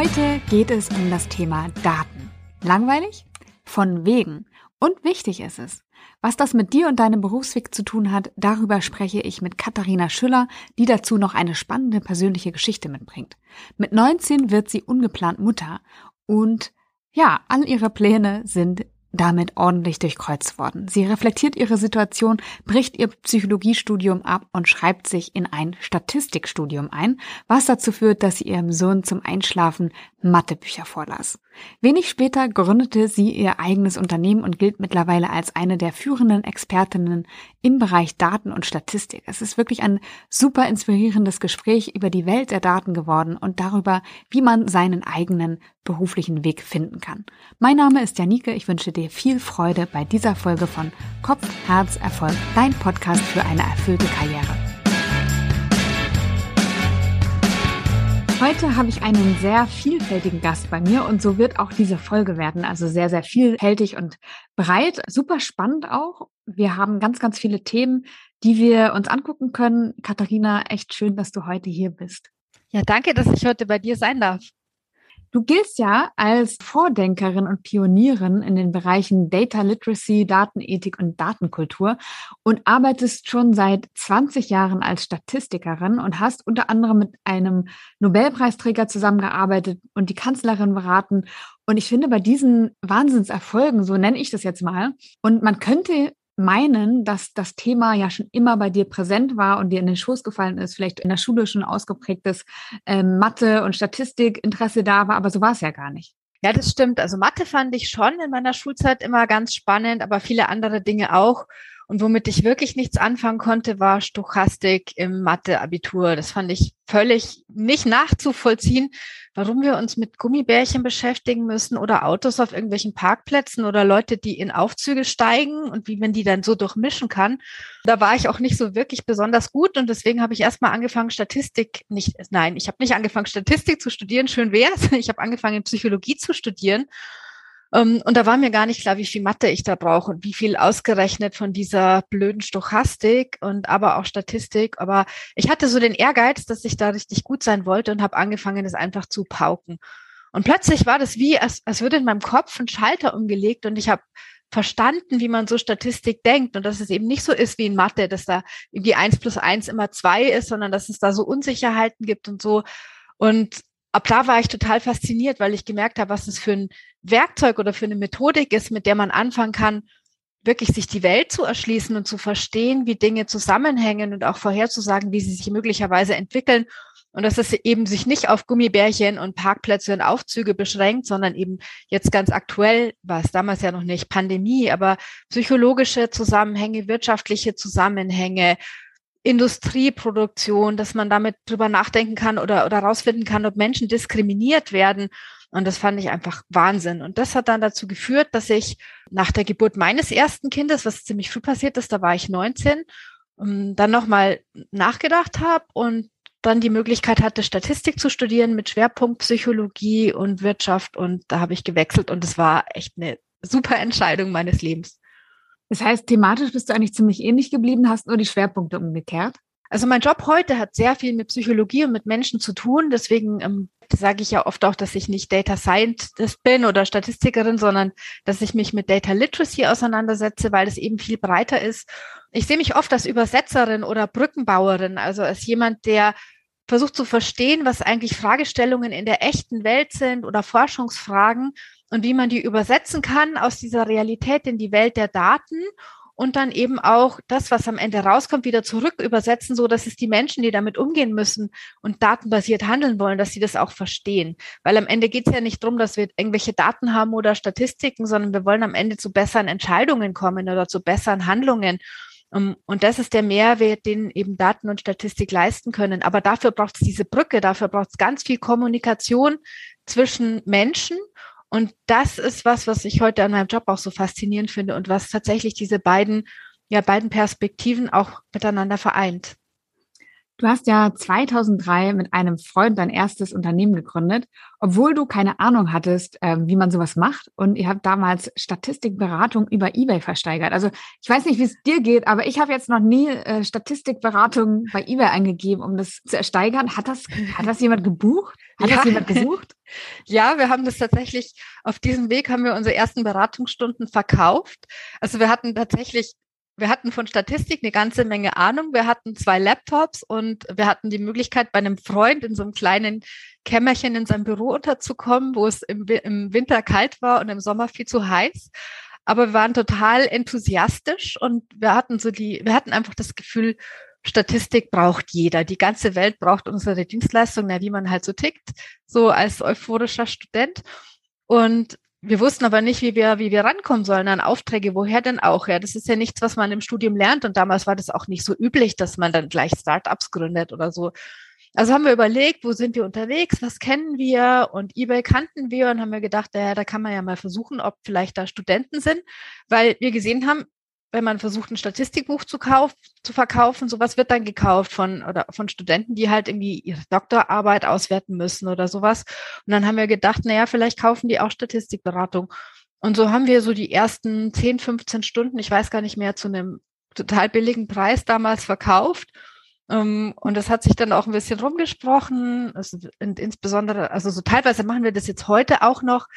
Heute geht es um das Thema Daten. Langweilig? Von wegen. Und wichtig ist es. Was das mit dir und deinem Berufsweg zu tun hat, darüber spreche ich mit Katharina Schüller, die dazu noch eine spannende persönliche Geschichte mitbringt. Mit 19 wird sie ungeplant Mutter und ja, all ihre Pläne sind damit ordentlich durchkreuzt worden. Sie reflektiert ihre Situation, bricht ihr Psychologiestudium ab und schreibt sich in ein Statistikstudium ein, was dazu führt, dass sie ihrem Sohn zum Einschlafen Mathebücher vorlas. Wenig später gründete sie ihr eigenes Unternehmen und gilt mittlerweile als eine der führenden Expertinnen im Bereich Daten und Statistik. Es ist wirklich ein super inspirierendes Gespräch über die Welt der Daten geworden und darüber, wie man seinen eigenen beruflichen Weg finden kann. Mein Name ist Janike, ich wünsche dir viel Freude bei dieser Folge von Kopf, Herz, Erfolg, dein Podcast für eine erfüllte Karriere. Heute habe ich einen sehr vielfältigen Gast bei mir und so wird auch diese Folge werden. Also sehr, sehr vielfältig und breit. Super spannend auch. Wir haben ganz, ganz viele Themen, die wir uns angucken können. Katharina, echt schön, dass du heute hier bist. Ja, danke, dass ich heute bei dir sein darf. Du giltst ja als Vordenkerin und Pionierin in den Bereichen Data Literacy, Datenethik und Datenkultur und arbeitest schon seit 20 Jahren als Statistikerin und hast unter anderem mit einem Nobelpreisträger zusammengearbeitet und die Kanzlerin beraten. Und ich finde bei diesen Wahnsinnserfolgen, so nenne ich das jetzt mal, und man könnte meinen, dass das Thema ja schon immer bei dir präsent war und dir in den Schoß gefallen ist, vielleicht in der Schule schon ausgeprägtes ähm, Mathe- und Statistikinteresse da war, aber so war es ja gar nicht. Ja, das stimmt. Also Mathe fand ich schon in meiner Schulzeit immer ganz spannend, aber viele andere Dinge auch. Und womit ich wirklich nichts anfangen konnte, war Stochastik im Mathe-Abitur. Das fand ich völlig nicht nachzuvollziehen, warum wir uns mit Gummibärchen beschäftigen müssen oder Autos auf irgendwelchen Parkplätzen oder Leute, die in Aufzüge steigen und wie man die dann so durchmischen kann. Da war ich auch nicht so wirklich besonders gut und deswegen habe ich erstmal angefangen, Statistik nicht, nein, ich habe nicht angefangen, Statistik zu studieren, schön wär's. Ich habe angefangen, Psychologie zu studieren und da war mir gar nicht klar, wie viel Mathe ich da brauche und wie viel ausgerechnet von dieser blöden Stochastik und aber auch Statistik. Aber ich hatte so den Ehrgeiz, dass ich da richtig gut sein wollte und habe angefangen, das einfach zu pauken. Und plötzlich war das wie, als, als würde in meinem Kopf ein Schalter umgelegt und ich habe verstanden, wie man so Statistik denkt und dass es eben nicht so ist wie in Mathe, dass da irgendwie eins plus eins immer zwei ist, sondern dass es da so Unsicherheiten gibt und so. Und ab da war ich total fasziniert, weil ich gemerkt habe, was es für ein Werkzeug oder für eine Methodik ist, mit der man anfangen kann, wirklich sich die Welt zu erschließen und zu verstehen, wie Dinge zusammenhängen und auch vorherzusagen, wie sie sich möglicherweise entwickeln. Und dass es eben sich nicht auf Gummibärchen und Parkplätze und Aufzüge beschränkt, sondern eben jetzt ganz aktuell, war es damals ja noch nicht Pandemie, aber psychologische Zusammenhänge, wirtschaftliche Zusammenhänge, Industrieproduktion, dass man damit drüber nachdenken kann oder, oder rausfinden kann, ob Menschen diskriminiert werden. Und das fand ich einfach Wahnsinn. Und das hat dann dazu geführt, dass ich nach der Geburt meines ersten Kindes, was ziemlich früh passiert ist, da war ich 19, ähm, dann nochmal nachgedacht habe und dann die Möglichkeit hatte, Statistik zu studieren mit Schwerpunkt Psychologie und Wirtschaft. Und da habe ich gewechselt und es war echt eine super Entscheidung meines Lebens. Das heißt, thematisch bist du eigentlich ziemlich ähnlich geblieben, hast nur die Schwerpunkte umgekehrt. Also mein Job heute hat sehr viel mit Psychologie und mit Menschen zu tun. Deswegen ähm, sage ich ja oft auch, dass ich nicht Data Scientist bin oder Statistikerin, sondern dass ich mich mit Data Literacy auseinandersetze, weil es eben viel breiter ist. Ich sehe mich oft als Übersetzerin oder Brückenbauerin, also als jemand, der versucht zu verstehen, was eigentlich Fragestellungen in der echten Welt sind oder Forschungsfragen und wie man die übersetzen kann aus dieser Realität in die Welt der Daten und dann eben auch das, was am Ende rauskommt, wieder zurück übersetzen, so dass es die Menschen, die damit umgehen müssen und datenbasiert handeln wollen, dass sie das auch verstehen. Weil am Ende geht es ja nicht darum, dass wir irgendwelche Daten haben oder Statistiken, sondern wir wollen am Ende zu besseren Entscheidungen kommen oder zu besseren Handlungen. Und das ist der Mehrwert, den eben Daten und Statistik leisten können. Aber dafür braucht es diese Brücke, dafür braucht es ganz viel Kommunikation zwischen Menschen und das ist was, was ich heute an meinem Job auch so faszinierend finde und was tatsächlich diese beiden, ja, beiden Perspektiven auch miteinander vereint. Du hast ja 2003 mit einem Freund dein erstes Unternehmen gegründet, obwohl du keine Ahnung hattest, äh, wie man sowas macht. Und ihr habt damals Statistikberatung über eBay versteigert. Also ich weiß nicht, wie es dir geht, aber ich habe jetzt noch nie äh, Statistikberatung bei eBay eingegeben, um das zu ersteigern. Hat das, hat das jemand gebucht? Hat ja. das jemand gesucht? Ja, wir haben das tatsächlich, auf diesem Weg haben wir unsere ersten Beratungsstunden verkauft. Also wir hatten tatsächlich wir hatten von Statistik eine ganze Menge Ahnung. Wir hatten zwei Laptops und wir hatten die Möglichkeit, bei einem Freund in so einem kleinen Kämmerchen in seinem Büro unterzukommen, wo es im, im Winter kalt war und im Sommer viel zu heiß. Aber wir waren total enthusiastisch und wir hatten so die, wir hatten einfach das Gefühl, Statistik braucht jeder. Die ganze Welt braucht unsere Dienstleistung, na, wie man halt so tickt, so als euphorischer Student. Und wir wussten aber nicht, wie wir, wie wir rankommen sollen an Aufträge. Woher denn auch? Ja, das ist ja nichts, was man im Studium lernt. Und damals war das auch nicht so üblich, dass man dann gleich Startups gründet oder so. Also haben wir überlegt, wo sind wir unterwegs? Was kennen wir? Und eBay kannten wir und haben wir gedacht, ja, da kann man ja mal versuchen, ob vielleicht da Studenten sind, weil wir gesehen haben, wenn man versucht, ein Statistikbuch zu, kauf, zu verkaufen, sowas wird dann gekauft von, oder von Studenten, die halt irgendwie ihre Doktorarbeit auswerten müssen oder sowas. Und dann haben wir gedacht, naja, vielleicht kaufen die auch Statistikberatung. Und so haben wir so die ersten 10, 15 Stunden, ich weiß gar nicht mehr, zu einem total billigen Preis damals verkauft. Um, und das hat sich dann auch ein bisschen rumgesprochen. Also, insbesondere, also so teilweise machen wir das jetzt heute auch noch,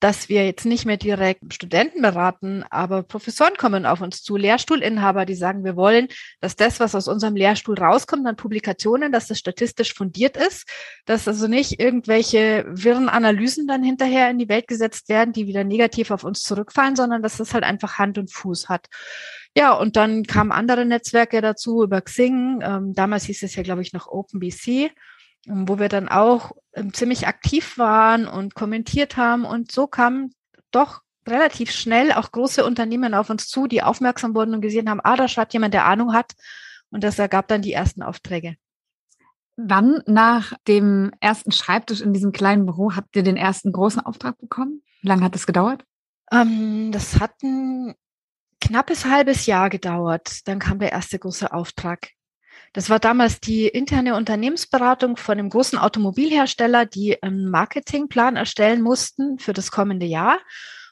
dass wir jetzt nicht mehr direkt Studenten beraten, aber Professoren kommen auf uns zu, Lehrstuhlinhaber, die sagen, wir wollen, dass das, was aus unserem Lehrstuhl rauskommt an Publikationen, dass das statistisch fundiert ist, dass also nicht irgendwelche wirren Analysen dann hinterher in die Welt gesetzt werden, die wieder negativ auf uns zurückfallen, sondern dass das halt einfach Hand und Fuß hat. Ja, und dann kamen andere Netzwerke dazu über Xing. Ähm, damals hieß es ja, glaube ich, noch OpenBC wo wir dann auch ähm, ziemlich aktiv waren und kommentiert haben. Und so kamen doch relativ schnell auch große Unternehmen auf uns zu, die aufmerksam wurden und gesehen haben, ah, da schreibt jemand, der Ahnung hat. Und das ergab dann die ersten Aufträge. Wann nach dem ersten Schreibtisch in diesem kleinen Büro habt ihr den ersten großen Auftrag bekommen? Wie lange hat das gedauert? Ähm, das hat ein knappes halbes Jahr gedauert. Dann kam der erste große Auftrag. Das war damals die interne Unternehmensberatung von einem großen Automobilhersteller, die einen Marketingplan erstellen mussten für das kommende Jahr.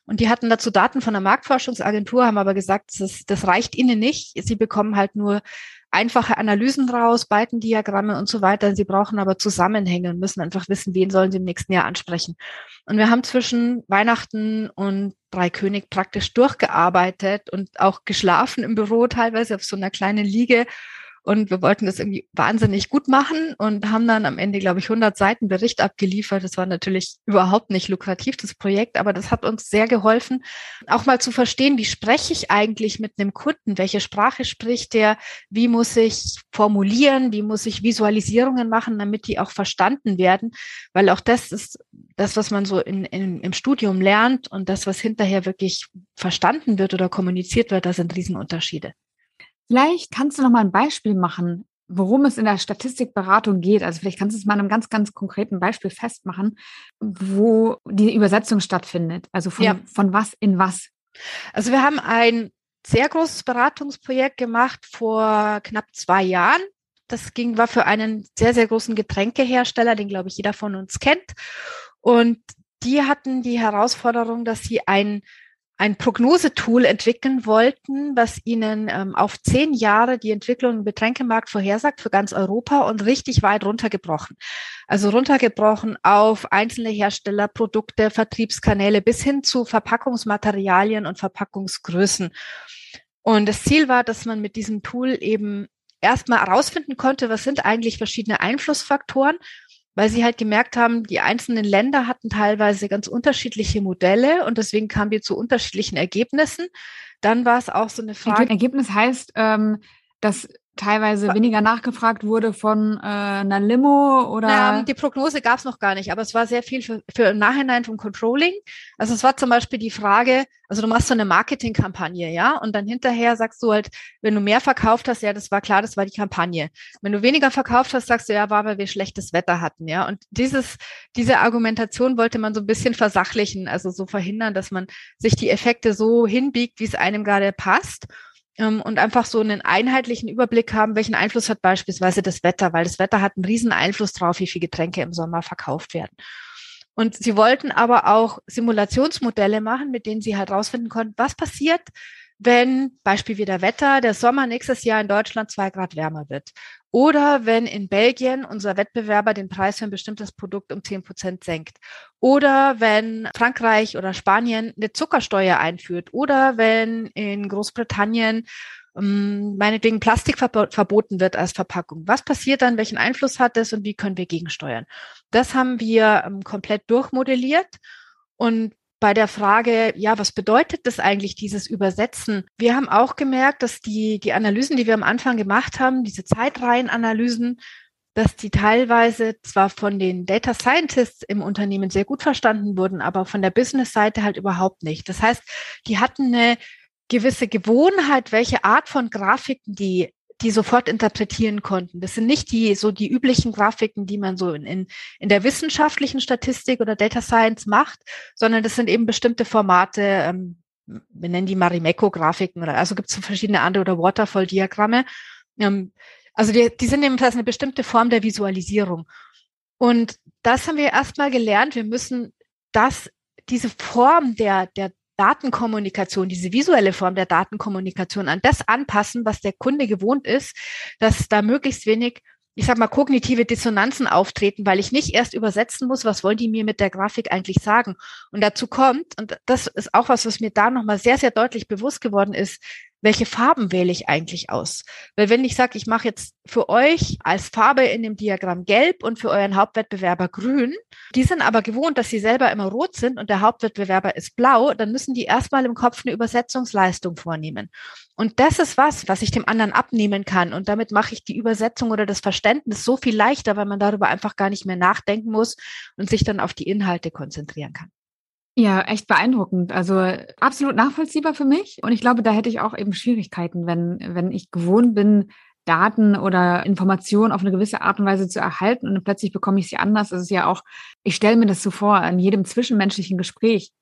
Und die hatten dazu Daten von der Marktforschungsagentur, haben aber gesagt, das, das reicht ihnen nicht. Sie bekommen halt nur einfache Analysen raus, Balkendiagramme und so weiter. Sie brauchen aber Zusammenhänge und müssen einfach wissen, wen sollen sie im nächsten Jahr ansprechen. Und wir haben zwischen Weihnachten und Dreikönig praktisch durchgearbeitet und auch geschlafen im Büro, teilweise auf so einer kleinen Liege und wir wollten das irgendwie wahnsinnig gut machen und haben dann am Ende, glaube ich, 100 Seiten Bericht abgeliefert. Das war natürlich überhaupt nicht lukrativ, das Projekt, aber das hat uns sehr geholfen, auch mal zu verstehen, wie spreche ich eigentlich mit einem Kunden? Welche Sprache spricht der? Wie muss ich formulieren? Wie muss ich Visualisierungen machen, damit die auch verstanden werden? Weil auch das ist das, was man so in, in, im Studium lernt und das, was hinterher wirklich verstanden wird oder kommuniziert wird, da sind Riesenunterschiede. Vielleicht kannst du noch mal ein Beispiel machen, worum es in der Statistikberatung geht. Also vielleicht kannst du es mal an einem ganz, ganz konkreten Beispiel festmachen, wo die Übersetzung stattfindet. Also von, ja. von was in was. Also wir haben ein sehr großes Beratungsprojekt gemacht vor knapp zwei Jahren. Das ging, war für einen sehr, sehr großen Getränkehersteller, den glaube ich jeder von uns kennt. Und die hatten die Herausforderung, dass sie ein ein Prognosetool entwickeln wollten, was ihnen ähm, auf zehn Jahre die Entwicklung im Getränkemarkt vorhersagt für ganz Europa und richtig weit runtergebrochen. Also runtergebrochen auf einzelne Hersteller, Produkte, Vertriebskanäle bis hin zu Verpackungsmaterialien und Verpackungsgrößen. Und das Ziel war, dass man mit diesem Tool eben erstmal herausfinden konnte, was sind eigentlich verschiedene Einflussfaktoren weil sie halt gemerkt haben, die einzelnen Länder hatten teilweise ganz unterschiedliche Modelle und deswegen kamen wir zu unterschiedlichen Ergebnissen. Dann war es auch so eine Frage. Ergebnis heißt, ähm, dass teilweise weniger nachgefragt wurde von äh, einer Limo oder? Ja, die Prognose gab es noch gar nicht, aber es war sehr viel für, für im Nachhinein vom Controlling. Also es war zum Beispiel die Frage, also du machst so eine Marketingkampagne, ja, und dann hinterher sagst du halt, wenn du mehr verkauft hast, ja, das war klar, das war die Kampagne. Wenn du weniger verkauft hast, sagst du, ja, war, weil wir schlechtes Wetter hatten, ja. Und dieses, diese Argumentation wollte man so ein bisschen versachlichen, also so verhindern, dass man sich die Effekte so hinbiegt, wie es einem gerade passt. Ähm, und einfach so einen einheitlichen Überblick haben, welchen Einfluss hat beispielsweise das Wetter, weil das Wetter hat einen riesen Einfluss drauf, wie viele Getränke im Sommer verkauft werden. Und sie wollten aber auch Simulationsmodelle machen, mit denen sie halt rausfinden konnten, was passiert, wenn Beispiel wieder Wetter, der Sommer nächstes Jahr in Deutschland zwei Grad wärmer wird. Oder wenn in Belgien unser Wettbewerber den Preis für ein bestimmtes Produkt um zehn Prozent senkt. Oder wenn Frankreich oder Spanien eine Zuckersteuer einführt. Oder wenn in Großbritannien ähm, meinetwegen Plastik verboten wird als Verpackung. Was passiert dann? Welchen Einfluss hat das und wie können wir gegensteuern? Das haben wir ähm, komplett durchmodelliert und bei der Frage, ja, was bedeutet das eigentlich, dieses Übersetzen? Wir haben auch gemerkt, dass die, die Analysen, die wir am Anfang gemacht haben, diese Zeitreihenanalysen, dass die teilweise zwar von den Data Scientists im Unternehmen sehr gut verstanden wurden, aber von der Business-Seite halt überhaupt nicht. Das heißt, die hatten eine gewisse Gewohnheit, welche Art von Grafiken die die sofort interpretieren konnten. Das sind nicht die so die üblichen Grafiken, die man so in, in, in der wissenschaftlichen Statistik oder Data Science macht, sondern das sind eben bestimmte Formate, ähm, wir nennen die Marimekko-Grafiken oder also gibt es so verschiedene andere oder Waterfall-Diagramme. Ähm, also die, die sind ebenfalls eine bestimmte Form der Visualisierung. Und das haben wir erstmal gelernt. Wir müssen das, diese Form der, der Datenkommunikation, diese visuelle Form der Datenkommunikation an das anpassen, was der Kunde gewohnt ist, dass da möglichst wenig ich sag mal, kognitive Dissonanzen auftreten, weil ich nicht erst übersetzen muss, was wollen die mir mit der Grafik eigentlich sagen. Und dazu kommt, und das ist auch was, was mir da nochmal sehr, sehr deutlich bewusst geworden ist, welche Farben wähle ich eigentlich aus? Weil wenn ich sage, ich mache jetzt für euch als Farbe in dem Diagramm gelb und für euren Hauptwettbewerber grün, die sind aber gewohnt, dass sie selber immer rot sind und der Hauptwettbewerber ist blau, dann müssen die erstmal im Kopf eine Übersetzungsleistung vornehmen. Und das ist was, was ich dem anderen abnehmen kann. Und damit mache ich die Übersetzung oder das Verständnis so viel leichter, weil man darüber einfach gar nicht mehr nachdenken muss und sich dann auf die Inhalte konzentrieren kann. Ja, echt beeindruckend. Also absolut nachvollziehbar für mich. Und ich glaube, da hätte ich auch eben Schwierigkeiten, wenn, wenn ich gewohnt bin, Daten oder Informationen auf eine gewisse Art und Weise zu erhalten und plötzlich bekomme ich sie anders. Das ist ja auch, ich stelle mir das so vor, in jedem zwischenmenschlichen Gespräch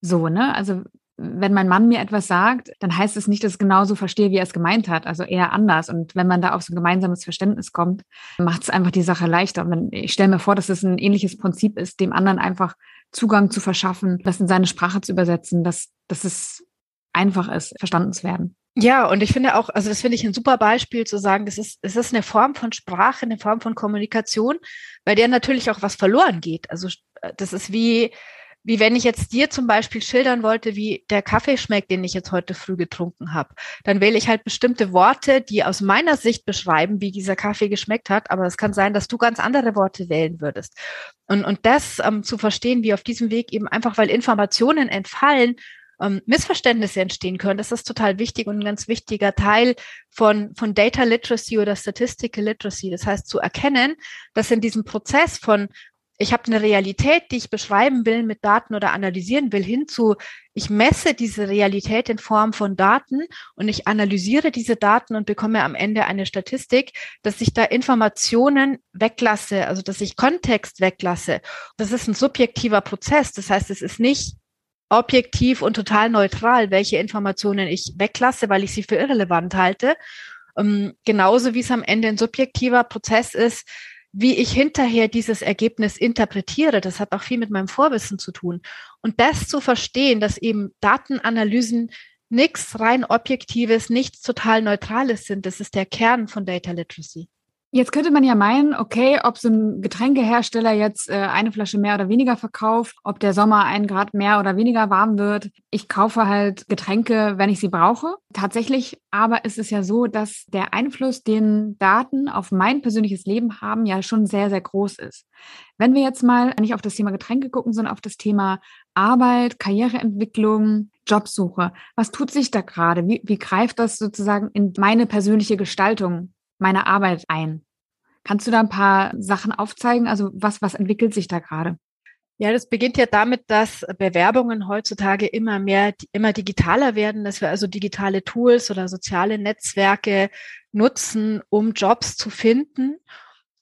so, ne? Also wenn mein Mann mir etwas sagt, dann heißt es nicht, dass ich genauso verstehe, wie er es gemeint hat, also eher anders. Und wenn man da auf so ein gemeinsames Verständnis kommt, macht es einfach die Sache leichter. Und ich stelle mir vor, dass es ein ähnliches Prinzip ist, dem anderen einfach Zugang zu verschaffen, das in seine Sprache zu übersetzen, dass, dass es einfach ist, verstanden zu werden. Ja, und ich finde auch, also das finde ich ein super Beispiel zu sagen, das ist, es ist eine Form von Sprache, eine Form von Kommunikation, bei der natürlich auch was verloren geht. Also das ist wie, wie wenn ich jetzt dir zum Beispiel schildern wollte, wie der Kaffee schmeckt, den ich jetzt heute früh getrunken habe, dann wähle ich halt bestimmte Worte, die aus meiner Sicht beschreiben, wie dieser Kaffee geschmeckt hat. Aber es kann sein, dass du ganz andere Worte wählen würdest. Und, und das ähm, zu verstehen, wie auf diesem Weg eben einfach, weil Informationen entfallen, ähm, Missverständnisse entstehen können, das ist total wichtig und ein ganz wichtiger Teil von, von Data Literacy oder Statistical Literacy. Das heißt, zu erkennen, dass in diesem Prozess von ich habe eine Realität, die ich beschreiben will mit Daten oder analysieren will, hinzu, ich messe diese Realität in Form von Daten und ich analysiere diese Daten und bekomme am Ende eine Statistik, dass ich da Informationen weglasse, also dass ich Kontext weglasse. Das ist ein subjektiver Prozess. Das heißt, es ist nicht objektiv und total neutral, welche Informationen ich weglasse, weil ich sie für irrelevant halte. Ähm, genauso wie es am Ende ein subjektiver Prozess ist, wie ich hinterher dieses Ergebnis interpretiere, das hat auch viel mit meinem Vorwissen zu tun. Und das zu verstehen, dass eben Datenanalysen nichts rein Objektives, nichts total Neutrales sind, das ist der Kern von Data Literacy. Jetzt könnte man ja meinen, okay, ob so ein Getränkehersteller jetzt äh, eine Flasche mehr oder weniger verkauft, ob der Sommer ein Grad mehr oder weniger warm wird. Ich kaufe halt Getränke, wenn ich sie brauche. Tatsächlich aber ist es ja so, dass der Einfluss, den Daten auf mein persönliches Leben haben, ja schon sehr, sehr groß ist. Wenn wir jetzt mal nicht auf das Thema Getränke gucken, sondern auf das Thema Arbeit, Karriereentwicklung, Jobsuche. Was tut sich da gerade? Wie, wie greift das sozusagen in meine persönliche Gestaltung meine Arbeit ein. Kannst du da ein paar Sachen aufzeigen? Also was, was entwickelt sich da gerade? Ja, das beginnt ja damit, dass Bewerbungen heutzutage immer mehr, immer digitaler werden, dass wir also digitale Tools oder soziale Netzwerke nutzen, um Jobs zu finden.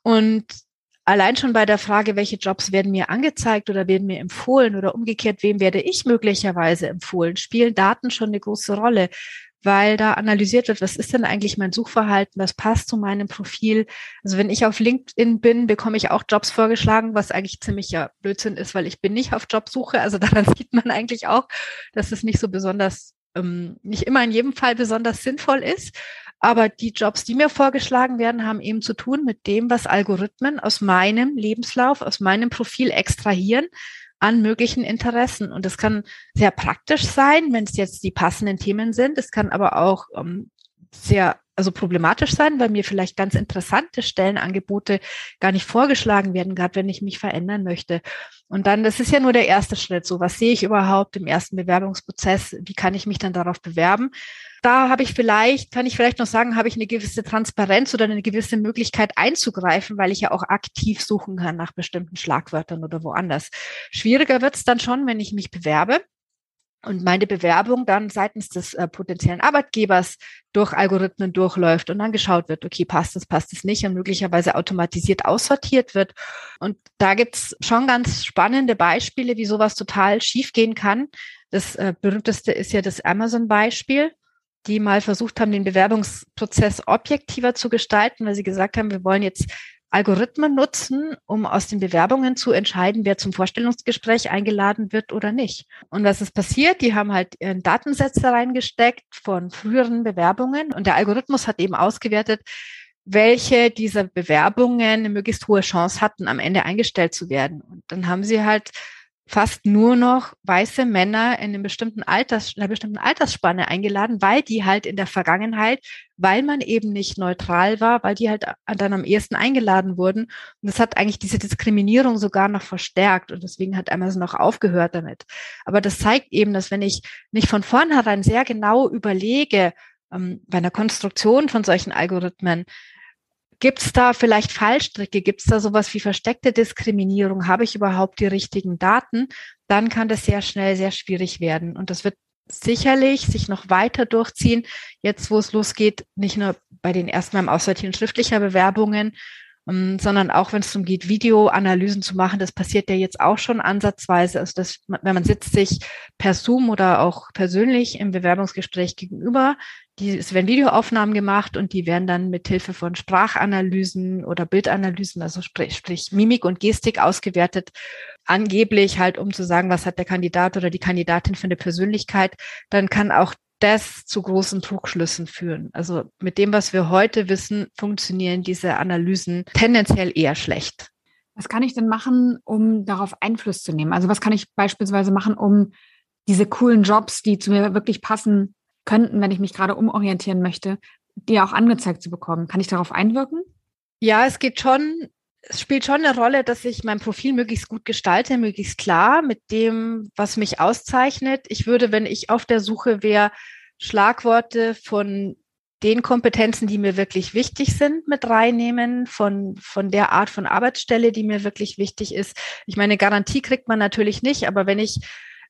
Und allein schon bei der Frage, welche Jobs werden mir angezeigt oder werden mir empfohlen oder umgekehrt, wem werde ich möglicherweise empfohlen, spielen Daten schon eine große Rolle weil da analysiert wird, was ist denn eigentlich mein Suchverhalten, was passt zu meinem Profil. Also wenn ich auf LinkedIn bin, bekomme ich auch Jobs vorgeschlagen, was eigentlich ziemlich ja Blödsinn ist, weil ich bin nicht auf Jobsuche. Also daran sieht man eigentlich auch, dass es nicht so besonders, ähm, nicht immer in jedem Fall besonders sinnvoll ist. Aber die Jobs, die mir vorgeschlagen werden, haben eben zu tun mit dem, was Algorithmen aus meinem Lebenslauf, aus meinem Profil extrahieren an möglichen Interessen. Und das kann sehr praktisch sein, wenn es jetzt die passenden Themen sind. Es kann aber auch ähm, sehr also problematisch sein, weil mir vielleicht ganz interessante Stellenangebote gar nicht vorgeschlagen werden, gerade wenn ich mich verändern möchte. Und dann, das ist ja nur der erste Schritt. So, was sehe ich überhaupt im ersten Bewerbungsprozess? Wie kann ich mich dann darauf bewerben? Da habe ich vielleicht, kann ich vielleicht noch sagen, habe ich eine gewisse Transparenz oder eine gewisse Möglichkeit einzugreifen, weil ich ja auch aktiv suchen kann nach bestimmten Schlagwörtern oder woanders. Schwieriger wird es dann schon, wenn ich mich bewerbe und meine Bewerbung dann seitens des äh, potenziellen Arbeitgebers durch Algorithmen durchläuft und dann geschaut wird, okay, passt es, passt es nicht und möglicherweise automatisiert aussortiert wird. Und da gibt's schon ganz spannende Beispiele, wie sowas total schiefgehen kann. Das äh, berühmteste ist ja das Amazon-Beispiel die mal versucht haben, den Bewerbungsprozess objektiver zu gestalten, weil sie gesagt haben, wir wollen jetzt Algorithmen nutzen, um aus den Bewerbungen zu entscheiden, wer zum Vorstellungsgespräch eingeladen wird oder nicht. Und was ist passiert? Die haben halt ihren Datensätze reingesteckt von früheren Bewerbungen und der Algorithmus hat eben ausgewertet, welche dieser Bewerbungen eine möglichst hohe Chance hatten, am Ende eingestellt zu werden. Und dann haben sie halt fast nur noch weiße Männer in einem bestimmten Alters, einer bestimmten Altersspanne eingeladen, weil die halt in der Vergangenheit, weil man eben nicht neutral war, weil die halt dann am ehesten eingeladen wurden. Und das hat eigentlich diese Diskriminierung sogar noch verstärkt. Und deswegen hat Amazon auch aufgehört damit. Aber das zeigt eben, dass wenn ich nicht von vornherein sehr genau überlege, ähm, bei einer Konstruktion von solchen Algorithmen, Gibt es da vielleicht Fallstricke? Gibt es da sowas wie versteckte Diskriminierung? Habe ich überhaupt die richtigen Daten? Dann kann das sehr schnell sehr schwierig werden. Und das wird sicherlich sich noch weiter durchziehen, jetzt wo es losgeht, nicht nur bei den ersten beim Aussortieren schriftlicher Bewerbungen, ähm, sondern auch wenn es darum geht, Videoanalysen zu machen, das passiert ja jetzt auch schon ansatzweise. Also das, wenn man sitzt sich per Zoom oder auch persönlich im Bewerbungsgespräch gegenüber, die, es werden Videoaufnahmen gemacht und die werden dann mit Hilfe von Sprachanalysen oder Bildanalysen, also sprich, sprich Mimik und Gestik ausgewertet, angeblich halt, um zu sagen, was hat der Kandidat oder die Kandidatin für eine Persönlichkeit, dann kann auch das zu großen Trugschlüssen führen. Also mit dem, was wir heute wissen, funktionieren diese Analysen tendenziell eher schlecht. Was kann ich denn machen, um darauf Einfluss zu nehmen? Also was kann ich beispielsweise machen, um diese coolen Jobs, die zu mir wirklich passen, könnten, wenn ich mich gerade umorientieren möchte, die auch angezeigt zu bekommen. Kann ich darauf einwirken? Ja, es geht schon, es spielt schon eine Rolle, dass ich mein Profil möglichst gut gestalte, möglichst klar mit dem, was mich auszeichnet. Ich würde, wenn ich auf der Suche wäre, Schlagworte von den Kompetenzen, die mir wirklich wichtig sind, mit reinnehmen, von, von der Art von Arbeitsstelle, die mir wirklich wichtig ist. Ich meine, Garantie kriegt man natürlich nicht, aber wenn ich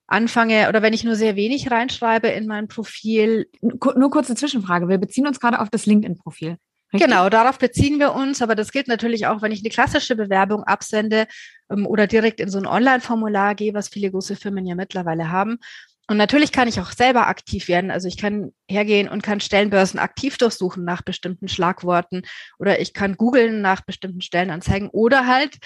anfange oder wenn ich nur sehr wenig reinschreibe in mein Profil. Nur kurze Zwischenfrage. Wir beziehen uns gerade auf das LinkedIn-Profil. Genau, darauf beziehen wir uns, aber das gilt natürlich auch, wenn ich eine klassische Bewerbung absende ähm, oder direkt in so ein Online-Formular gehe, was viele große Firmen ja mittlerweile haben. Und natürlich kann ich auch selber aktiv werden. Also ich kann hergehen und kann Stellenbörsen aktiv durchsuchen nach bestimmten Schlagworten oder ich kann googeln nach bestimmten Stellenanzeigen oder halt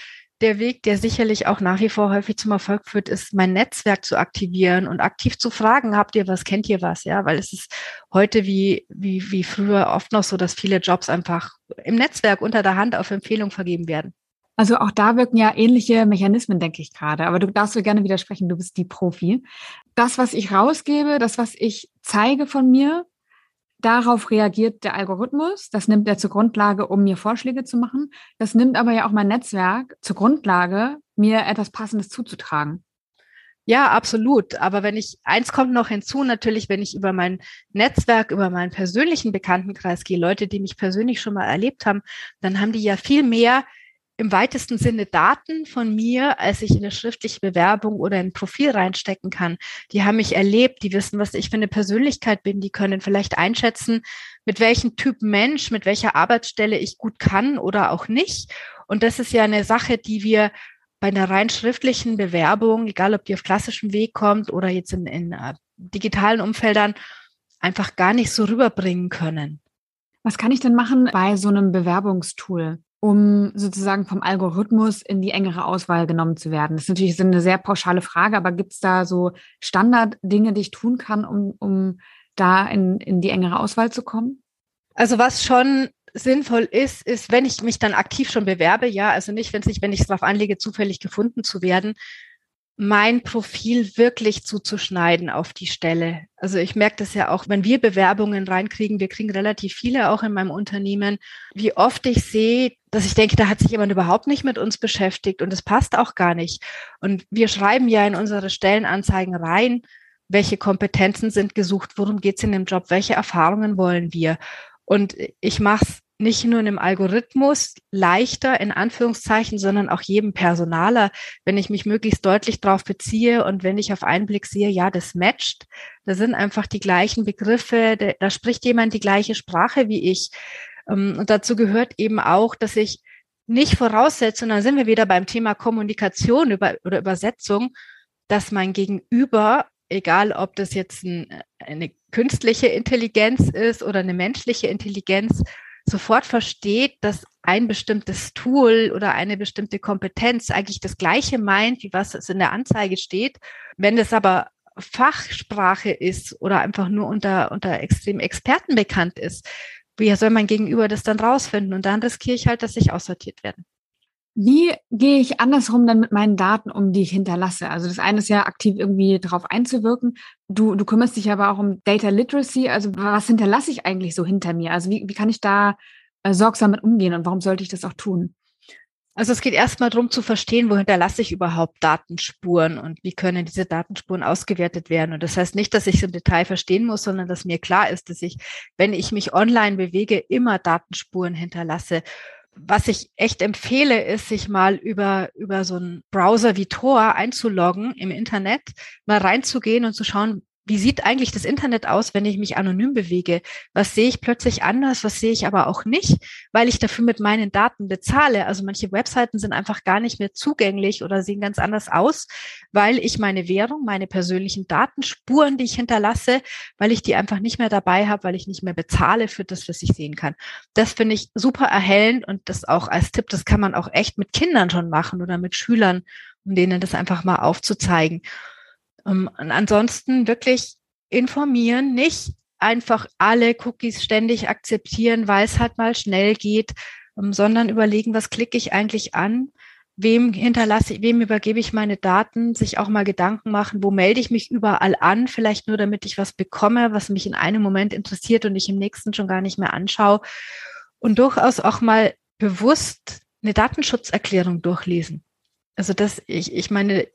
der Weg, der sicherlich auch nach wie vor häufig zum Erfolg führt, ist, mein Netzwerk zu aktivieren und aktiv zu fragen, habt ihr was, kennt ihr was? Ja, weil es ist heute wie, wie, wie früher oft noch so, dass viele Jobs einfach im Netzwerk unter der Hand auf Empfehlung vergeben werden. Also auch da wirken ja ähnliche Mechanismen, denke ich gerade. Aber du darfst mir gerne widersprechen, du bist die Profi. Das, was ich rausgebe, das, was ich zeige von mir, Darauf reagiert der Algorithmus. Das nimmt er zur Grundlage, um mir Vorschläge zu machen. Das nimmt aber ja auch mein Netzwerk zur Grundlage, mir etwas Passendes zuzutragen. Ja, absolut. Aber wenn ich, eins kommt noch hinzu, natürlich, wenn ich über mein Netzwerk, über meinen persönlichen Bekanntenkreis gehe, Leute, die mich persönlich schon mal erlebt haben, dann haben die ja viel mehr im weitesten Sinne Daten von mir, als ich in eine schriftliche Bewerbung oder ein Profil reinstecken kann. Die haben mich erlebt, die wissen, was ich für eine Persönlichkeit bin, die können vielleicht einschätzen, mit welchem Typ Mensch, mit welcher Arbeitsstelle ich gut kann oder auch nicht. Und das ist ja eine Sache, die wir bei einer rein schriftlichen Bewerbung, egal ob die auf klassischem Weg kommt oder jetzt in, in uh, digitalen Umfeldern, einfach gar nicht so rüberbringen können. Was kann ich denn machen bei so einem Bewerbungstool, um sozusagen vom Algorithmus in die engere Auswahl genommen zu werden? Das ist natürlich eine sehr pauschale Frage, aber gibt es da so Standarddinge, die ich tun kann, um, um da in, in die engere Auswahl zu kommen? Also was schon sinnvoll ist, ist, wenn ich mich dann aktiv schon bewerbe, ja, also nicht, wenn ich, wenn ich es darauf anlege, zufällig gefunden zu werden, mein Profil wirklich zuzuschneiden auf die Stelle. Also ich merke das ja auch, wenn wir Bewerbungen reinkriegen, wir kriegen relativ viele auch in meinem Unternehmen, wie oft ich sehe, dass ich denke, da hat sich jemand überhaupt nicht mit uns beschäftigt und es passt auch gar nicht. Und wir schreiben ja in unsere Stellenanzeigen rein, welche Kompetenzen sind gesucht, worum geht es in dem Job, welche Erfahrungen wollen wir. Und ich mache es nicht nur einem Algorithmus leichter in Anführungszeichen, sondern auch jedem Personaler, wenn ich mich möglichst deutlich darauf beziehe und wenn ich auf einen Blick sehe, ja, das matcht, da sind einfach die gleichen Begriffe, da, da spricht jemand die gleiche Sprache wie ich. Ähm, und dazu gehört eben auch, dass ich nicht voraussetze, und dann sind wir wieder beim Thema Kommunikation über, oder Übersetzung, dass mein Gegenüber, egal ob das jetzt ein, eine künstliche Intelligenz ist oder eine menschliche Intelligenz, sofort versteht, dass ein bestimmtes Tool oder eine bestimmte Kompetenz eigentlich das Gleiche meint, wie was es in der Anzeige steht. Wenn es aber Fachsprache ist oder einfach nur unter, unter extrem Experten bekannt ist, wie soll mein Gegenüber das dann rausfinden? Und dann riskiere ich halt, dass ich aussortiert werde. Wie gehe ich andersrum dann mit meinen Daten um, die ich hinterlasse? Also das eine ist ja aktiv irgendwie darauf einzuwirken. Du, du kümmerst dich aber auch um Data Literacy. Also was hinterlasse ich eigentlich so hinter mir? Also wie, wie kann ich da äh, sorgsam mit umgehen und warum sollte ich das auch tun? Also es geht erstmal darum zu verstehen, wo hinterlasse ich überhaupt Datenspuren und wie können diese Datenspuren ausgewertet werden. Und das heißt nicht, dass ich es im Detail verstehen muss, sondern dass mir klar ist, dass ich, wenn ich mich online bewege, immer Datenspuren hinterlasse was ich echt empfehle, ist, sich mal über, über so einen Browser wie Tor einzuloggen im Internet, mal reinzugehen und zu schauen, wie sieht eigentlich das Internet aus, wenn ich mich anonym bewege? Was sehe ich plötzlich anders? Was sehe ich aber auch nicht, weil ich dafür mit meinen Daten bezahle? Also manche Webseiten sind einfach gar nicht mehr zugänglich oder sehen ganz anders aus, weil ich meine Währung, meine persönlichen Datenspuren, die ich hinterlasse, weil ich die einfach nicht mehr dabei habe, weil ich nicht mehr bezahle für das, was ich sehen kann. Das finde ich super erhellend und das auch als Tipp, das kann man auch echt mit Kindern schon machen oder mit Schülern, um denen das einfach mal aufzuzeigen. Ähm, und ansonsten wirklich informieren, nicht einfach alle Cookies ständig akzeptieren, weil es halt mal schnell geht, ähm, sondern überlegen, was klicke ich eigentlich an, wem hinterlasse ich, wem übergebe ich meine Daten, sich auch mal Gedanken machen, wo melde ich mich überall an, vielleicht nur damit ich was bekomme, was mich in einem Moment interessiert und ich im nächsten schon gar nicht mehr anschaue. Und durchaus auch mal bewusst eine Datenschutzerklärung durchlesen. Also das, ich, ich meine,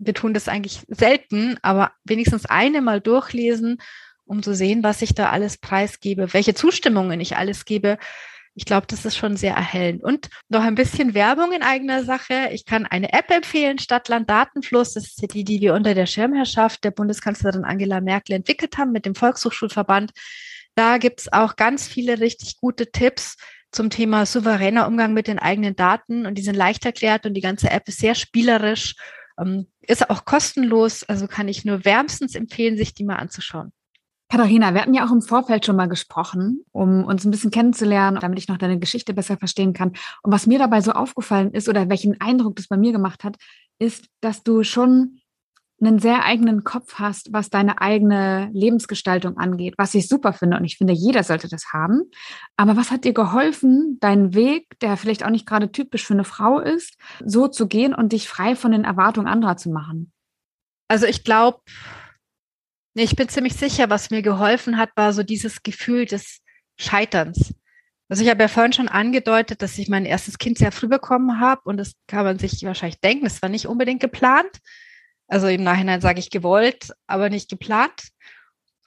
wir tun das eigentlich selten, aber wenigstens eine mal durchlesen, um zu sehen, was ich da alles preisgebe, welche Zustimmungen ich alles gebe. Ich glaube, das ist schon sehr erhellend. Und noch ein bisschen Werbung in eigener Sache. Ich kann eine App empfehlen, Stadtland Datenfluss. Das ist die, die wir unter der Schirmherrschaft der Bundeskanzlerin Angela Merkel entwickelt haben mit dem Volkshochschulverband. Da gibt's auch ganz viele richtig gute Tipps zum Thema souveräner Umgang mit den eigenen Daten und die sind leicht erklärt und die ganze App ist sehr spielerisch ist auch kostenlos, also kann ich nur wärmstens empfehlen, sich die mal anzuschauen. Katharina, wir hatten ja auch im Vorfeld schon mal gesprochen, um uns ein bisschen kennenzulernen, damit ich noch deine Geschichte besser verstehen kann. Und was mir dabei so aufgefallen ist oder welchen Eindruck das bei mir gemacht hat, ist, dass du schon einen sehr eigenen Kopf hast, was deine eigene Lebensgestaltung angeht, was ich super finde. Und ich finde, jeder sollte das haben. Aber was hat dir geholfen, deinen Weg, der vielleicht auch nicht gerade typisch für eine Frau ist, so zu gehen und dich frei von den Erwartungen anderer zu machen? Also ich glaube, ich bin ziemlich sicher, was mir geholfen hat, war so dieses Gefühl des Scheiterns. Also ich habe ja vorhin schon angedeutet, dass ich mein erstes Kind sehr früh bekommen habe und das kann man sich wahrscheinlich denken, das war nicht unbedingt geplant. Also im Nachhinein sage ich gewollt, aber nicht geplant.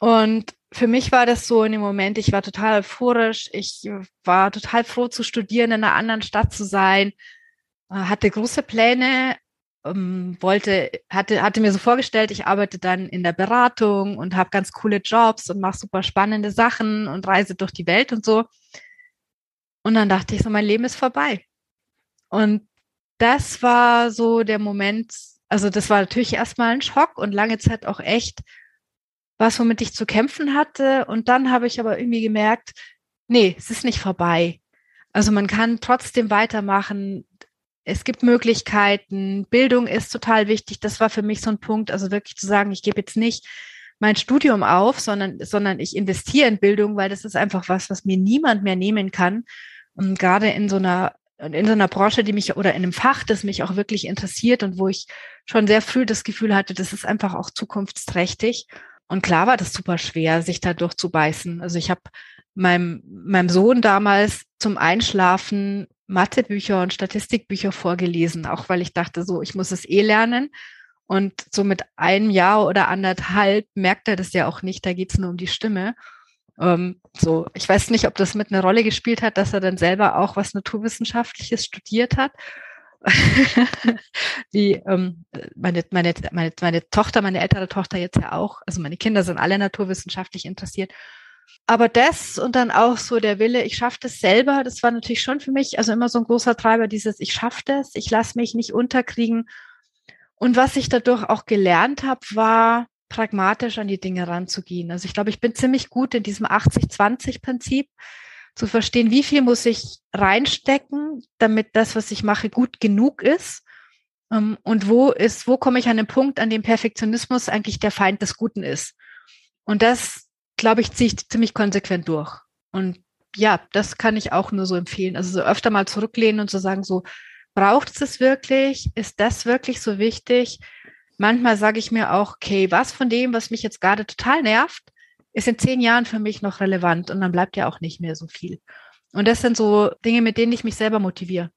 Und für mich war das so in dem Moment, ich war total euphorisch, ich war total froh zu studieren, in einer anderen Stadt zu sein, äh, hatte große Pläne, ähm, wollte, hatte, hatte mir so vorgestellt, ich arbeite dann in der Beratung und habe ganz coole Jobs und mache super spannende Sachen und reise durch die Welt und so. Und dann dachte ich so, mein Leben ist vorbei. Und das war so der Moment, also das war natürlich erstmal ein Schock und lange Zeit auch echt was, womit ich zu kämpfen hatte. Und dann habe ich aber irgendwie gemerkt, nee, es ist nicht vorbei. Also man kann trotzdem weitermachen. Es gibt Möglichkeiten. Bildung ist total wichtig. Das war für mich so ein Punkt. Also wirklich zu sagen, ich gebe jetzt nicht mein Studium auf, sondern, sondern ich investiere in Bildung, weil das ist einfach was, was mir niemand mehr nehmen kann. Und gerade in so einer in so einer Branche, die mich oder in einem Fach, das mich auch wirklich interessiert und wo ich schon sehr früh das Gefühl hatte, das ist einfach auch zukunftsträchtig. Und klar war das super schwer, sich da durchzubeißen. Also ich habe meinem, meinem Sohn damals zum Einschlafen Mathebücher und Statistikbücher vorgelesen, auch weil ich dachte, so, ich muss es eh lernen. Und so mit einem Jahr oder anderthalb merkt er das ja auch nicht, da geht es nur um die Stimme. Ähm, so, ich weiß nicht, ob das mit einer Rolle gespielt hat, dass er dann selber auch was Naturwissenschaftliches studiert hat. Wie ähm, meine, meine, meine, meine Tochter, meine ältere Tochter jetzt ja auch, also meine Kinder sind alle naturwissenschaftlich interessiert. Aber das und dann auch so der Wille, ich schaffe das selber, das war natürlich schon für mich, also immer so ein großer Treiber, dieses, ich schaffe das, ich lasse mich nicht unterkriegen. Und was ich dadurch auch gelernt habe, war, pragmatisch an die Dinge ranzugehen. Also ich glaube, ich bin ziemlich gut in diesem 80-20-Prinzip zu verstehen, wie viel muss ich reinstecken, damit das, was ich mache, gut genug ist. Ähm, und wo ist, wo komme ich an den Punkt, an dem Perfektionismus eigentlich der Feind des Guten ist. Und das, glaube ich, ziehe ich ziemlich konsequent durch. Und ja, das kann ich auch nur so empfehlen. Also so öfter mal zurücklehnen und zu sagen, so, braucht es es wirklich? Ist das wirklich so wichtig? Manchmal sage ich mir auch, okay, was von dem, was mich jetzt gerade total nervt, ist in zehn Jahren für mich noch relevant und dann bleibt ja auch nicht mehr so viel. Und das sind so Dinge, mit denen ich mich selber motiviere.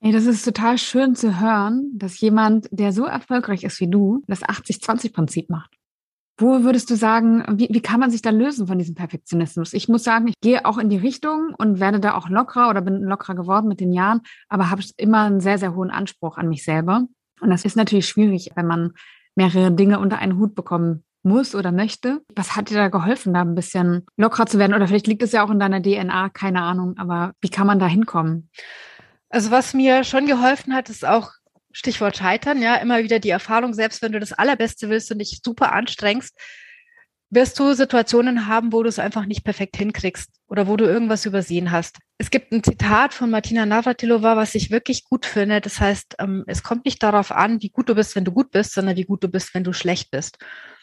Ey, das ist total schön zu hören, dass jemand, der so erfolgreich ist wie du, das 80-20-Prinzip macht. Wo würdest du sagen, wie, wie kann man sich da lösen von diesem Perfektionismus? Ich muss sagen, ich gehe auch in die Richtung und werde da auch lockerer oder bin lockerer geworden mit den Jahren, aber habe immer einen sehr, sehr hohen Anspruch an mich selber. Und das ist natürlich schwierig, wenn man mehrere Dinge unter einen Hut bekommen muss oder möchte. Was hat dir da geholfen, da ein bisschen lockerer zu werden? Oder vielleicht liegt es ja auch in deiner DNA, keine Ahnung. Aber wie kann man da hinkommen? Also was mir schon geholfen hat, ist auch Stichwort Scheitern, ja, immer wieder die Erfahrung, selbst wenn du das Allerbeste willst und dich super anstrengst, wirst du Situationen haben, wo du es einfach nicht perfekt hinkriegst oder wo du irgendwas übersehen hast. Es gibt ein Zitat von Martina Navratilova, was ich wirklich gut finde. Das heißt, ähm, es kommt nicht darauf an, wie gut du bist, wenn du gut bist, sondern wie gut du bist, wenn du schlecht bist.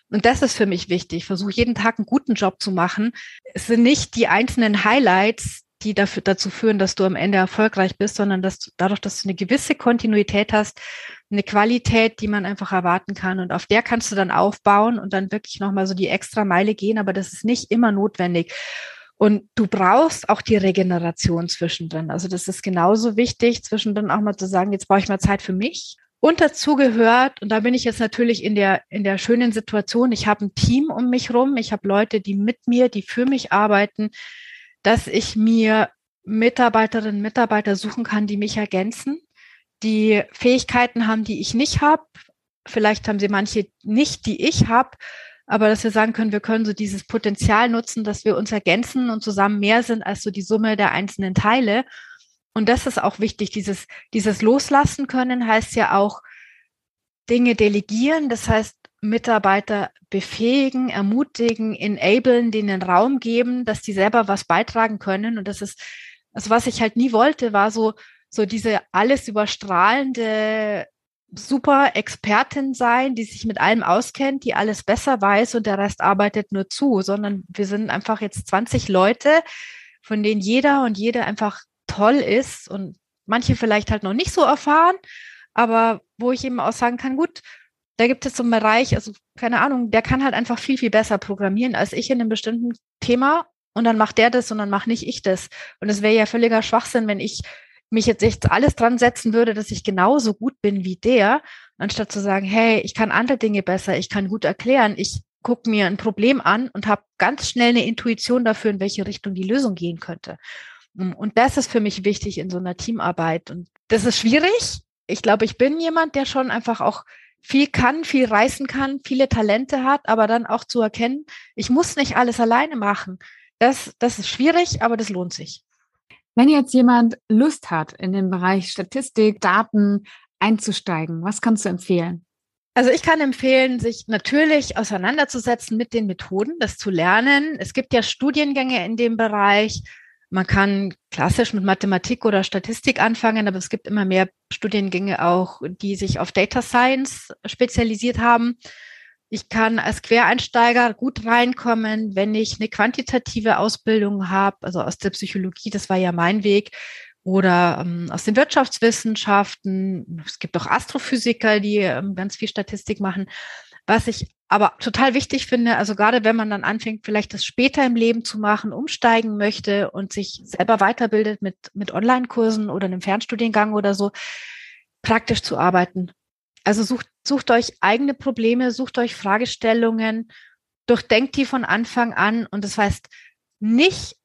Und das ist für mich wichtig. Versuche jeden Tag einen guten Job zu machen. Es sind nicht die einzelnen Highlights, die dafür, dazu führen, dass du am Ende erfolgreich bist, sondern dass du, dadurch, dass du eine gewisse Kontinuität hast, eine Qualität, die man einfach erwarten kann. Und auf der kannst du dann aufbauen und dann wirklich nochmal so die extra Meile gehen, aber das ist nicht immer notwendig. Und du brauchst auch die Regeneration zwischendrin. Also das ist genauso wichtig, zwischendrin auch mal zu sagen, jetzt brauche ich mal Zeit für mich. Und dazu gehört, und da bin ich jetzt natürlich in der, in der schönen Situation, ich habe ein Team um mich rum, ich habe Leute, die mit mir, die für mich arbeiten, dass ich mir Mitarbeiterinnen, Mitarbeiter suchen kann, die mich ergänzen, die Fähigkeiten haben, die ich nicht habe. Vielleicht haben sie manche nicht, die ich habe, aber dass wir sagen können, wir können so dieses Potenzial nutzen, dass wir uns ergänzen und zusammen mehr sind als so die Summe der einzelnen Teile. Und das ist auch wichtig. Dieses, dieses Loslassen können heißt ja auch Dinge delegieren. Das heißt, Mitarbeiter befähigen, ermutigen, enablen, denen Raum geben, dass die selber was beitragen können. Und das ist, also was ich halt nie wollte, war so, so diese alles überstrahlende super Expertin sein, die sich mit allem auskennt, die alles besser weiß und der Rest arbeitet nur zu, sondern wir sind einfach jetzt 20 Leute, von denen jeder und jede einfach toll ist und manche vielleicht halt noch nicht so erfahren, aber wo ich eben auch sagen kann, gut, da gibt es so einen Bereich, also keine Ahnung, der kann halt einfach viel, viel besser programmieren als ich in einem bestimmten Thema und dann macht der das und dann mache nicht ich das. Und es wäre ja völliger Schwachsinn, wenn ich mich jetzt echt alles dran setzen würde, dass ich genauso gut bin wie der, anstatt zu sagen, hey, ich kann andere Dinge besser, ich kann gut erklären, ich gucke mir ein Problem an und habe ganz schnell eine Intuition dafür, in welche Richtung die Lösung gehen könnte. Und das ist für mich wichtig in so einer Teamarbeit. Und das ist schwierig. Ich glaube, ich bin jemand, der schon einfach auch viel kann, viel reißen kann, viele Talente hat, aber dann auch zu erkennen, ich muss nicht alles alleine machen. Das, das ist schwierig, aber das lohnt sich. Wenn jetzt jemand Lust hat, in den Bereich Statistik, Daten einzusteigen, was kannst du empfehlen? Also ich kann empfehlen, sich natürlich auseinanderzusetzen mit den Methoden, das zu lernen. Es gibt ja Studiengänge in dem Bereich. Man kann klassisch mit Mathematik oder Statistik anfangen, aber es gibt immer mehr Studiengänge auch, die sich auf Data Science spezialisiert haben. Ich kann als Quereinsteiger gut reinkommen, wenn ich eine quantitative Ausbildung habe, also aus der Psychologie, das war ja mein Weg, oder ähm, aus den Wirtschaftswissenschaften. Es gibt auch Astrophysiker, die ähm, ganz viel Statistik machen. Was ich aber total wichtig finde, also gerade wenn man dann anfängt, vielleicht das später im Leben zu machen, umsteigen möchte und sich selber weiterbildet mit, mit Online-Kursen oder einem Fernstudiengang oder so, praktisch zu arbeiten. Also sucht, sucht euch eigene Probleme, sucht euch Fragestellungen, durchdenkt die von Anfang an und das heißt nicht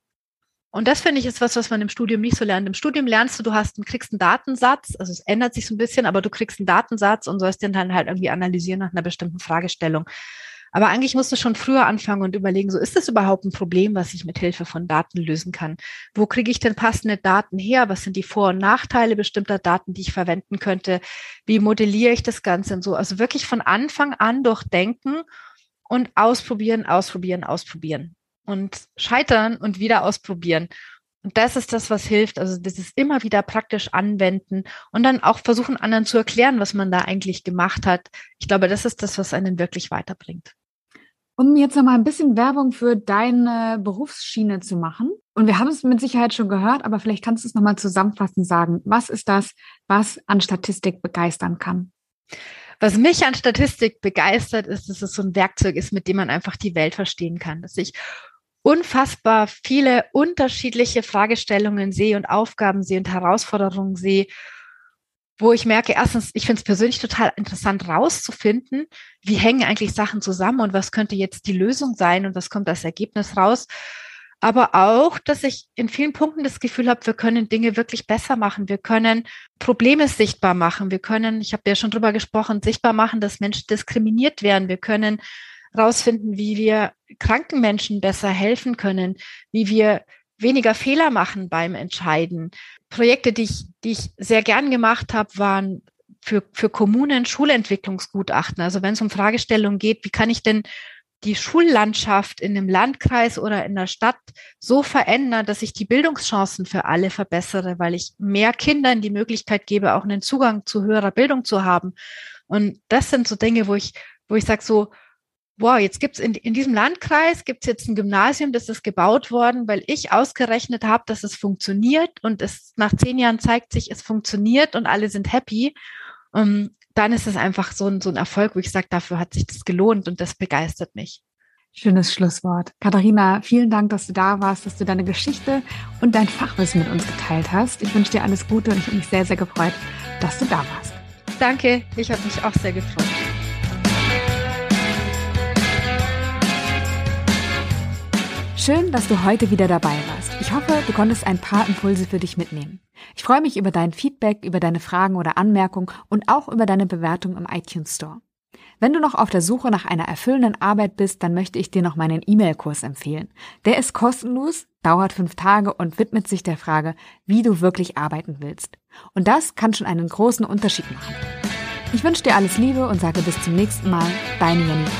und das finde ich ist was, was man im Studium nicht so lernt. Im Studium lernst du, du hast, kriegst einen Datensatz, also es ändert sich so ein bisschen, aber du kriegst einen Datensatz und sollst den dann halt irgendwie analysieren nach einer bestimmten Fragestellung. Aber eigentlich musst du schon früher anfangen und überlegen, so ist das überhaupt ein Problem, was ich mit Hilfe von Daten lösen kann? Wo kriege ich denn passende Daten her? Was sind die Vor- und Nachteile bestimmter Daten, die ich verwenden könnte? Wie modelliere ich das Ganze und so? Also wirklich von Anfang an durchdenken und ausprobieren, ausprobieren, ausprobieren und scheitern und wieder ausprobieren. Und das ist das, was hilft. Also das ist immer wieder praktisch anwenden und dann auch versuchen, anderen zu erklären, was man da eigentlich gemacht hat. Ich glaube, das ist das, was einen wirklich weiterbringt. Um jetzt noch mal ein bisschen Werbung für deine Berufsschiene zu machen. Und wir haben es mit Sicherheit schon gehört, aber vielleicht kannst du es noch mal zusammenfassend sagen. Was ist das, was an Statistik begeistern kann? Was mich an Statistik begeistert, ist, dass es so ein Werkzeug ist, mit dem man einfach die Welt verstehen kann. Dass ich unfassbar viele unterschiedliche Fragestellungen sehe und Aufgaben sehe und Herausforderungen sehe, wo ich merke, erstens, ich finde es persönlich total interessant rauszufinden, wie hängen eigentlich Sachen zusammen und was könnte jetzt die Lösung sein und was kommt als Ergebnis raus. Aber auch, dass ich in vielen Punkten das Gefühl habe, wir können Dinge wirklich besser machen. Wir können Probleme sichtbar machen. Wir können, ich habe ja schon drüber gesprochen, sichtbar machen, dass Menschen diskriminiert werden. Wir können rausfinden, wie wir kranken Menschen besser helfen können, wie wir weniger Fehler machen beim Entscheiden. Projekte, die ich, die ich sehr gern gemacht habe, waren für, für Kommunen Schulentwicklungsgutachten. Also wenn es um Fragestellungen geht, wie kann ich denn die Schullandschaft in einem Landkreis oder in der Stadt so verändern, dass ich die Bildungschancen für alle verbessere, weil ich mehr Kindern die Möglichkeit gebe, auch einen Zugang zu höherer Bildung zu haben. Und das sind so Dinge, wo ich, wo ich sage, so, wow, jetzt gibt's in, in diesem Landkreis gibt's jetzt ein Gymnasium, das ist gebaut worden, weil ich ausgerechnet habe, dass es funktioniert und es nach zehn Jahren zeigt sich, es funktioniert und alle sind happy. Um, ähm, dann ist es einfach so ein, so ein Erfolg, wo ich sage, dafür hat sich das gelohnt und das begeistert mich. Schönes Schlusswort. Katharina, vielen Dank, dass du da warst, dass du deine Geschichte und dein Fachwissen mit uns geteilt hast. Ich wünsche dir alles Gute und ich habe mich sehr, sehr gefreut, dass du da warst. Danke, ich habe mich auch sehr gefreut. Schön, dass du heute wieder dabei warst. Ich hoffe, du konntest ein paar Impulse für dich mitnehmen. Ich freue mich über dein Feedback, über deine Fragen oder Anmerkungen und auch über deine Bewertung im iTunes Store. Wenn du noch auf der Suche nach einer erfüllenden Arbeit bist, dann möchte ich dir noch meinen E-Mail-Kurs empfehlen. Der ist kostenlos, dauert fünf Tage und widmet sich der Frage, wie du wirklich arbeiten willst. Und das kann schon einen großen Unterschied machen. Ich wünsche dir alles Liebe und sage bis zum nächsten Mal, deine Janine.